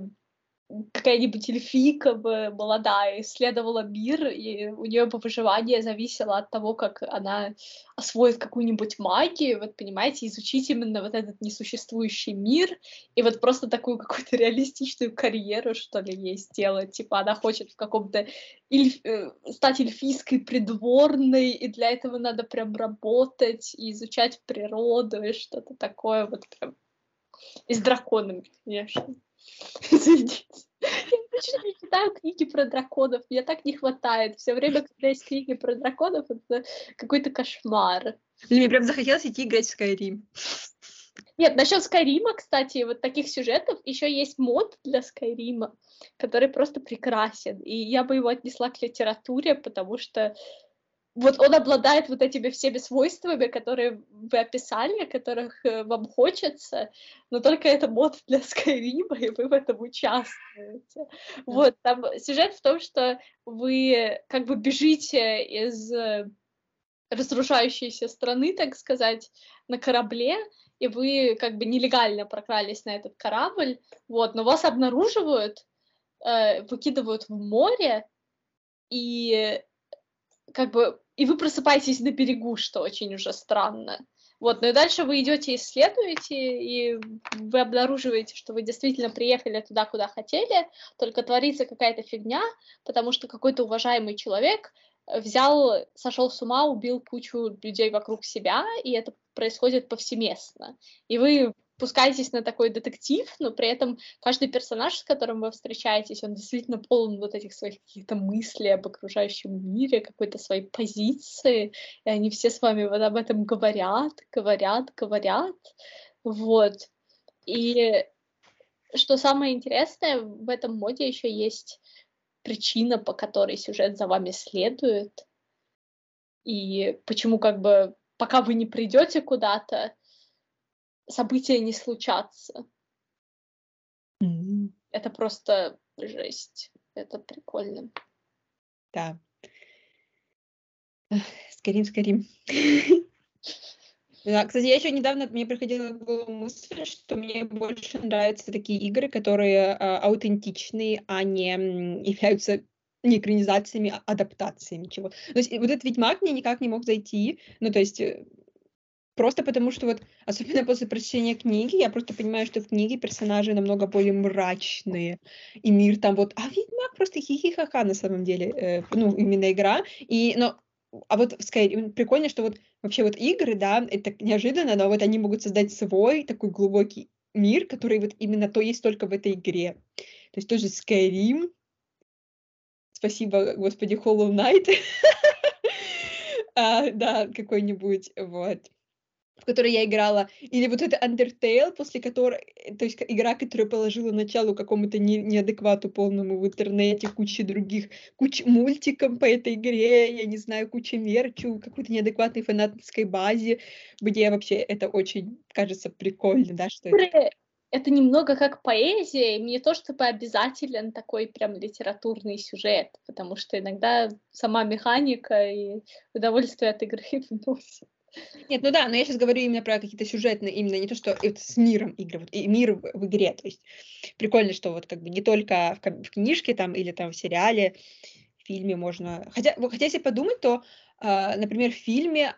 какая-нибудь эльфийка бы молодая исследовала мир, и у нее бы выживание зависело от того, как она освоит какую-нибудь магию, вот понимаете, изучить именно вот этот несуществующий мир, и вот просто такую какую-то реалистичную карьеру, что ли, ей сделать. Типа она хочет в каком-то эльф... Э, стать эльфийской придворной, и для этого надо прям работать и изучать природу и что-то такое вот прям. И с драконами, конечно. Извините. Я почти не читаю книги про драконов, мне так не хватает. Все время, когда есть книги про драконов, это какой-то кошмар. Мне прям захотелось идти играть в Skyrim. Нет, насчет Скайрима, кстати, вот таких сюжетов еще есть мод для Скайрима, который просто прекрасен. И я бы его отнесла к литературе, потому что вот он обладает вот этими всеми свойствами, которые вы описали, которых э, вам хочется, но только это мод для Скайрима, и вы в этом участвуете. Вот, там сюжет в том, что вы как бы бежите из э, разрушающейся страны, так сказать, на корабле, и вы как бы нелегально прокрались на этот корабль, вот, но вас обнаруживают, э, выкидывают в море, и как бы, и вы просыпаетесь на берегу, что очень уже странно. Вот, ну и дальше вы идете исследуете, и вы обнаруживаете, что вы действительно приехали туда, куда хотели, только творится какая-то фигня, потому что какой-то уважаемый человек взял, сошел с ума, убил кучу людей вокруг себя, и это происходит повсеместно. И вы пускаетесь на такой детектив, но при этом каждый персонаж, с которым вы встречаетесь, он действительно полон вот этих своих каких-то мыслей об окружающем мире, какой-то своей позиции, и они все с вами вот об этом говорят, говорят, говорят, вот. И что самое интересное, в этом моде еще есть причина, по которой сюжет за вами следует, и почему как бы пока вы не придете куда-то, события не случатся. Mm-hmm. Это просто жесть. Это прикольно. Да. Скорим, скорим. Да, кстати, я еще недавно, мне приходила в голову мысль, что мне больше нравятся такие игры, которые а, аутентичные, а не являются не экранизациями, а адаптациями чего. То есть вот этот Ведьмак мне никак не мог зайти, ну, то есть э, Просто потому что вот, особенно после прочтения книги, я просто понимаю, что в книге персонажи намного более мрачные, и мир там вот, а Ведьмак просто хихихаха на самом деле, э, ну, именно игра, и, но а вот в Skyrim прикольно, что вот вообще вот игры, да, это неожиданно, но вот они могут создать свой такой глубокий мир, который вот именно то есть только в этой игре. То есть тоже Skyrim, спасибо, господи, Hollow Knight, а, да, какой-нибудь, вот в которой я играла, или вот это Undertale, после которой, то есть игра, которая положила начало какому-то не, неадеквату полному в интернете, куче других, куча мультиков по этой игре, я не знаю, куча мерчу, какой-то неадекватной фанатской базе, где вообще это очень кажется прикольно, да, что это это немного как поэзия, и мне то, чтобы обязателен такой прям литературный сюжет, потому что иногда сама механика и удовольствие от игры вносит. Нет, ну да, но я сейчас говорю именно про какие-то сюжетные, именно не то, что это с миром игры, вот, и мир в, в игре. То есть прикольно, что вот как бы не только в, в книжке там или там в сериале, в фильме можно... Хотя, хотя если подумать, то, э, например, в фильме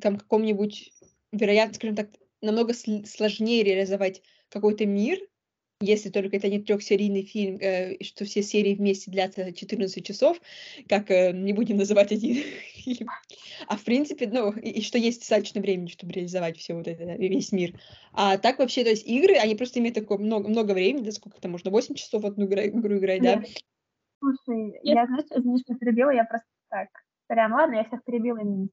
там каком-нибудь, вероятно, скажем так, намного сложнее реализовать какой-то мир, если только это не трехсерийный фильм, э, что все серии вместе длятся 14 часов, как э, не будем называть один фильм. А в принципе, ну, и, и что есть достаточно времени, чтобы реализовать все вот это, весь мир. А так вообще, то есть игры, они просто имеют такое много, много времени, да сколько там можно, 8 часов в одну игру, игру играть, да? Слушай, я, знаешь, извини, что перебила, я просто так, прям, ладно, я всех перебила именно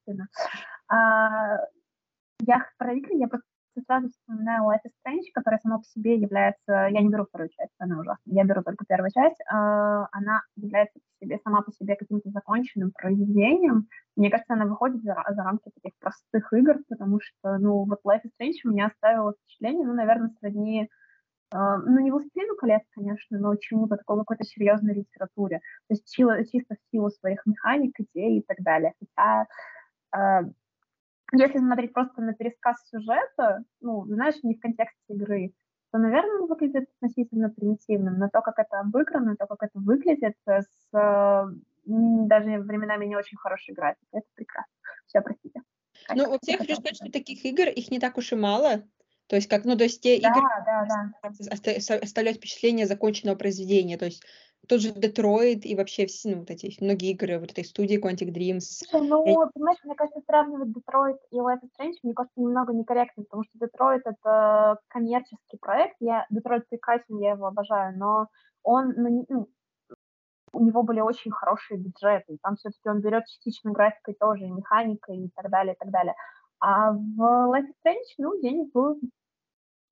А, я про игры, я просто сразу вспоминаю Life is Strange, которая сама по себе является... Я не беру вторую часть, она ужасная. Я беру только первую часть. А, она является по себе, сама по себе каким-то законченным произведением. Мне кажется, она выходит за, за рамки таких простых игр, потому что, ну, вот Life is Strange у меня оставило впечатление, ну, наверное, сродни а, ну, не «Властелину колец», конечно, но чему-то такой какой-то серьезной литературе. То есть чисто в силу своих механик, идей и так далее. Хотя а, если смотреть просто на пересказ сюжета, ну, знаешь, не в контексте игры, то, наверное, он выглядит относительно примитивным. Но то, как это обыграно, то, как это выглядит э, с даже временами не очень хорошей графикой, это прекрасно. Все, простите. Ну, вообще, я хочу сказать, что таких игр, их не так уж и мало. То есть, как, ну, то есть те да, игры да, да. оставляют впечатление законченного произведения. То есть тот же Детройт и вообще все, ну, вот эти многие игры вот этой студии Quantic Dreams. Ну, я... понимаешь, мне кажется, сравнивать Детройт и Life is Strange, мне кажется, немного некорректно, потому что Детройт — это коммерческий проект. Я, Детройт прекрасен, я его обожаю, но он, ну, у него были очень хорошие бюджеты, и там все-таки он берет частично графикой тоже, и механикой, и так далее, и так далее. А в Life is Strange, ну, денег было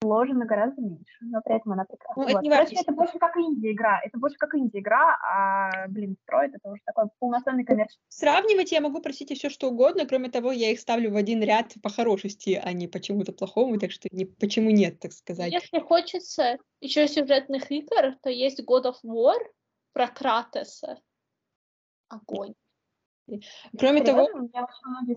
вложено гораздо меньше, но при этом она прекрасна. Ну, вот. это, Короче, это больше как инди-игра, это больше как инди-игра, а, блин, строит это уже такой полноценный коммерческий. Сравнивать я могу, простите, все что угодно, кроме того, я их ставлю в один ряд по хорошести, а не почему-то плохому, так что не, почему нет, так сказать. Если хочется еще сюжетных игр, то есть God of War про Кратеса. Огонь. Кроме того,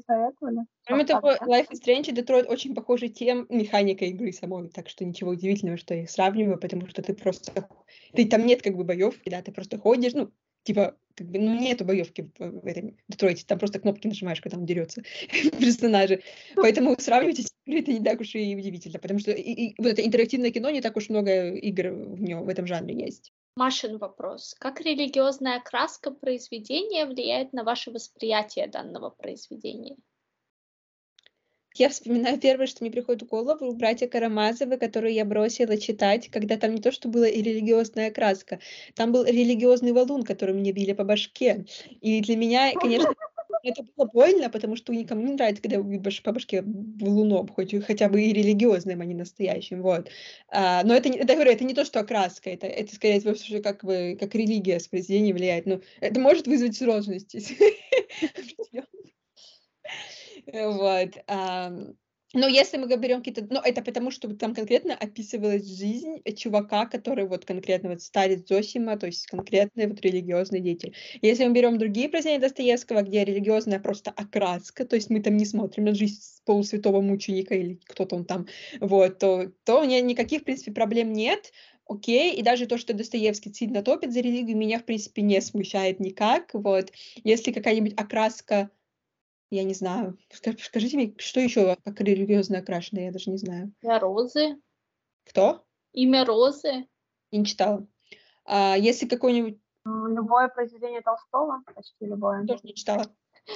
советовали. Кроме того, Life is Strange и Detroit очень похожи тем механикой игры самой, так что ничего удивительного, что я их сравниваю, потому что ты просто... Ты, там нет как бы боевки, да, ты просто ходишь, ну, типа, как бы, ну, нету боевки в, в этом Детройте, там просто кнопки нажимаешь, когда он дерется персонажи. Поэтому сравнивать эти игры, это не так уж и удивительно, потому что и, и, вот это интерактивное кино, не так уж много игр в нем, в этом жанре есть. Машин вопрос. Как религиозная краска произведения влияет на ваше восприятие данного произведения? Я вспоминаю первое, что мне приходит в голову, братья Карамазовы, которые я бросила читать, когда там не то, что была и религиозная краска, там был религиозный валун, который мне били по башке. И для меня, конечно, это было больно, потому что никому не нравится, когда бьют по башке валуном, хоть хотя бы и религиозным, а не настоящим, вот. А, но это, это, говорю, это не то, что окраска, это, это скорее что как бы, как религия с произведения влияет, но это может вызвать сложности. Вот. Но если мы берем какие-то... Ну, это потому, что там конкретно описывалась жизнь чувака, который вот конкретно вот старец Зосима, то есть конкретный вот религиозный деятель. Если мы берем другие произведения Достоевского, где религиозная просто окраска, то есть мы там не смотрим на жизнь полусвятого мученика или кто-то он там, вот, то, то никаких, в принципе, проблем нет, окей, и даже то, что Достоевский сильно топит за религию, меня, в принципе, не смущает никак, вот. Если какая-нибудь окраска я не знаю. Скажите мне, что еще как религиозно окрашено, я даже не знаю. Имя Розы. Кто? Имя Розы. Я не читала. А если какой-нибудь... Любое произведение Толстого, почти любое. Тоже не читала.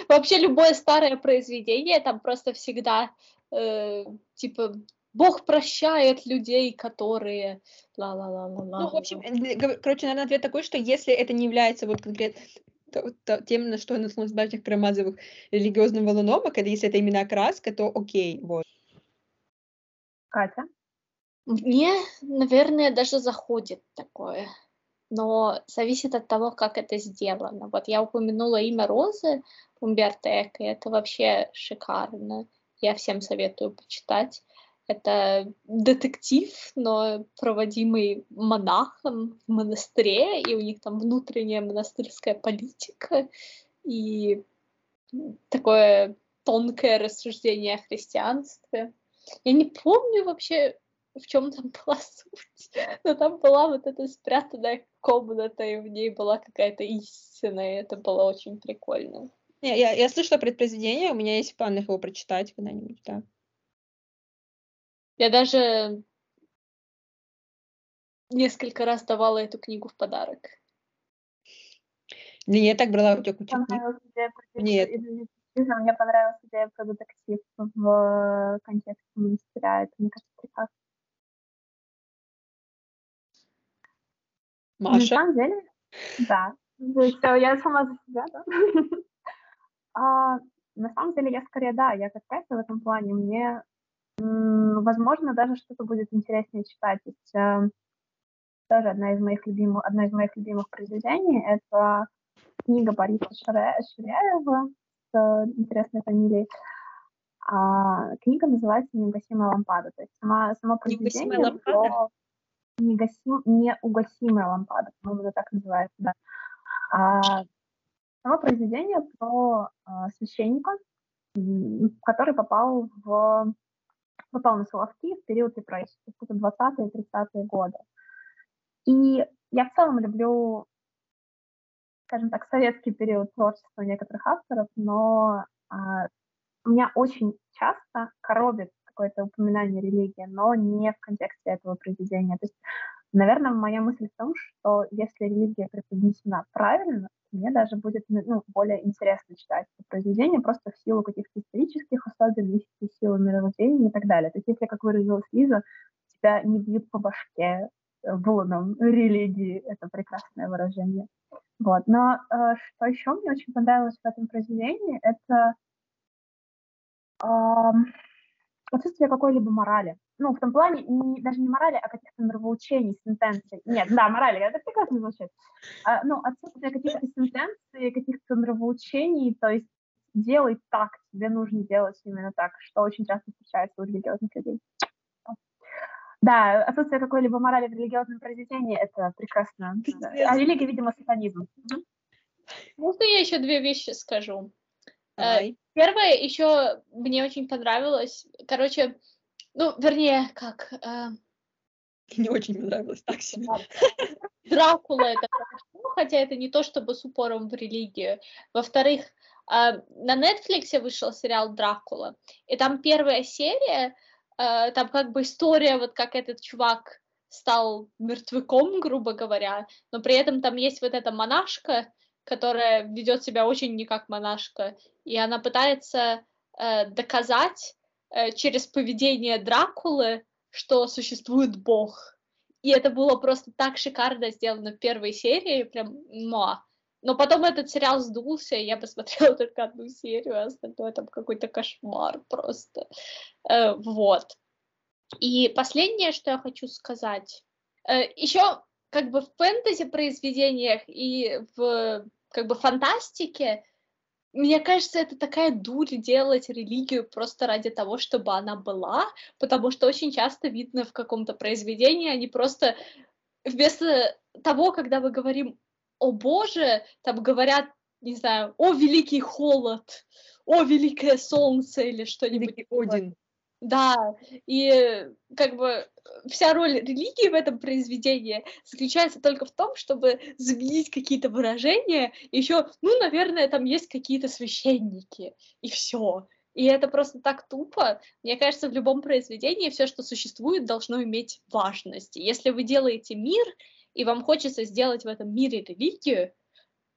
Вообще любое старое произведение, там просто всегда э, типа Бог прощает людей, которые ла-ла-ла-ла-ла. Ну, в общем, короче, наверное, ответ такой, что если это не является вот конкретно тем, на что наткнулась Бальтик Карамазовых религиозным валуном, а когда если это именно окраска, то окей, вот. Катя? Мне, наверное, даже заходит такое, но зависит от того, как это сделано. Вот я упомянула имя Розы Умберто Эко, и это вообще шикарно. Я всем советую почитать. Это детектив, но проводимый монахом в монастыре, и у них там внутренняя монастырская политика, и такое тонкое рассуждение о христианстве. Я не помню вообще, в чем там была суть, но там была вот эта спрятанная комната, и в ней была какая-то истина, и это было очень прикольно. Я, я, я слышала предпроизведение, у меня есть в планах его прочитать когда-нибудь, да. Я даже несколько раз давала эту книгу в подарок. Не, я так брала у тебя кучу книг. Нет. Мне понравилась идея про детектив в контексте монастыря. Это, мне кажется, прекрасно. Маша? На самом деле, да. Все, я сама за себя, да. а, на самом деле, я скорее, да, я как Катя в этом плане. Мне возможно, даже что-то будет интереснее читать. Есть, э, тоже одна из моих любимых, одна из моих любимых произведений — это книга Бориса Ширяева с э, интересной фамилией. А, книга называется «Неугасимая лампада». То есть сама, само произведение... лампада? негасим, неугасимая лампада, по-моему, это так называется, да. А, само произведение про а, священника, который попал в попал на Соловки в период депрессии, это 20-е, 30-е годы. И я в целом люблю, скажем так, советский период творчества некоторых авторов, но а, меня очень часто коробит какое-то упоминание религии, но не в контексте этого произведения. То есть, наверное, моя мысль в том, что если религия преподнесена правильно, мне даже будет ну, более интересно читать это произведение просто в силу каких-то исторических особенностей, силу мировоззрения и так далее. То есть если, как выразилась Лиза, тебя не бьют по башке волном религии, это прекрасное выражение. Вот. Но э, что еще мне очень понравилось в этом произведении, это отсутствие какой-либо морали. Ну, в том плане, не, даже не морали, а каких-то нравоучений, сентенций. Нет, да, морали, это прекрасно звучит. А, ну, отсутствие каких-то сентенций, каких-то нравоучений, то есть делай так, тебе нужно делать именно так, что очень часто встречается у религиозных людей. Да, отсутствие какой-либо морали в религиозном произведении – это прекрасно. А религия, видимо, сатанизм. Можно я еще две вещи скажу? Э, Давай. Первое еще мне очень понравилось. Короче, ну, вернее, как... Э... Не очень понравилось, так себе. Дракула это хорошо, хотя это не то чтобы с упором в религию. Во-вторых, э, на Netflix вышел сериал Дракула, и там первая серия, э, там как бы история, вот как этот чувак стал мертвяком, грубо говоря, но при этом там есть вот эта монашка, которая ведет себя очень не как монашка, и она пытается э, доказать через поведение Дракулы, что существует Бог. И это было просто так шикарно сделано в первой серии, прям муа. Но потом этот сериал сдулся, и я посмотрела только одну серию, а остальное там какой-то кошмар просто. Э, вот. И последнее, что я хочу сказать. Э, еще как бы в фэнтези произведениях и в как бы фантастике, мне кажется, это такая дурь делать религию просто ради того, чтобы она была, потому что очень часто видно в каком-то произведении, они просто вместо того, когда мы говорим «О Боже», там говорят, не знаю, «О великий холод», «О великое солнце» или что-нибудь. Один. Да, и как бы вся роль религии в этом произведении заключается только в том, чтобы заменить какие-то выражения. Еще, ну, наверное, там есть какие-то священники, и все. И это просто так тупо. Мне кажется, в любом произведении все, что существует, должно иметь важность. Если вы делаете мир, и вам хочется сделать в этом мире религию,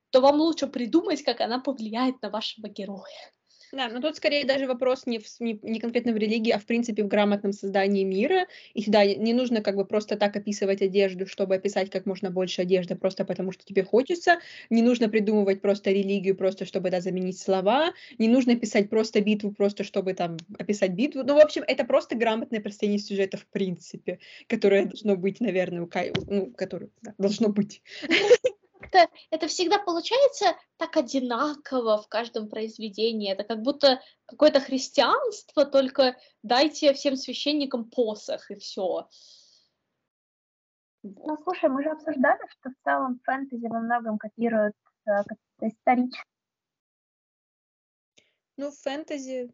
то вам лучше придумать, как она повлияет на вашего героя. Да, но тут скорее даже вопрос не, в, не, не конкретно в религии, а в принципе в грамотном создании мира. И сюда не нужно как бы просто так описывать одежду, чтобы описать как можно больше одежды, просто потому что тебе хочется. Не нужно придумывать просто религию, просто чтобы да, заменить слова. Не нужно писать просто битву, просто чтобы там описать битву. Ну, в общем, это просто грамотное построение сюжета в принципе, которое должно быть, наверное, у Кай... ну, которое да, должно быть как-то это всегда получается так одинаково в каждом произведении. Это как будто какое-то христианство, только дайте всем священникам посох и все. Ну, слушай, мы же обсуждали, что в целом фэнтези во многом копирует э, как-то исторически. Ну, фэнтези...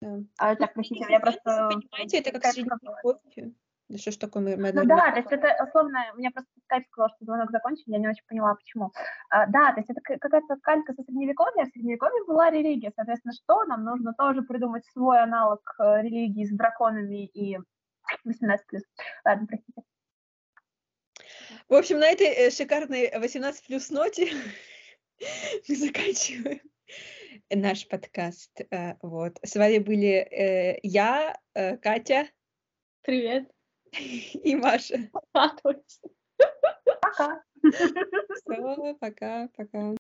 Да. А, так, простите, я просто... Понимаете, это как средневековье. Да что ж такое мы, мы Ну да, то есть это условно, у меня просто скайп сказал, что звонок закончен, я не очень поняла, почему. А, да, то есть это какая-то калька со средневековья, в средневековье была религия, соответственно, что нам нужно тоже придумать свой аналог э, религии с драконами и 18+. Ладно, простите. В общем, на этой э, шикарной 18 плюс ноте мы заканчиваем наш подкаст. Э, вот. С вами были я, Катя. Привет. И Маша. Пока. Все, пока, пока.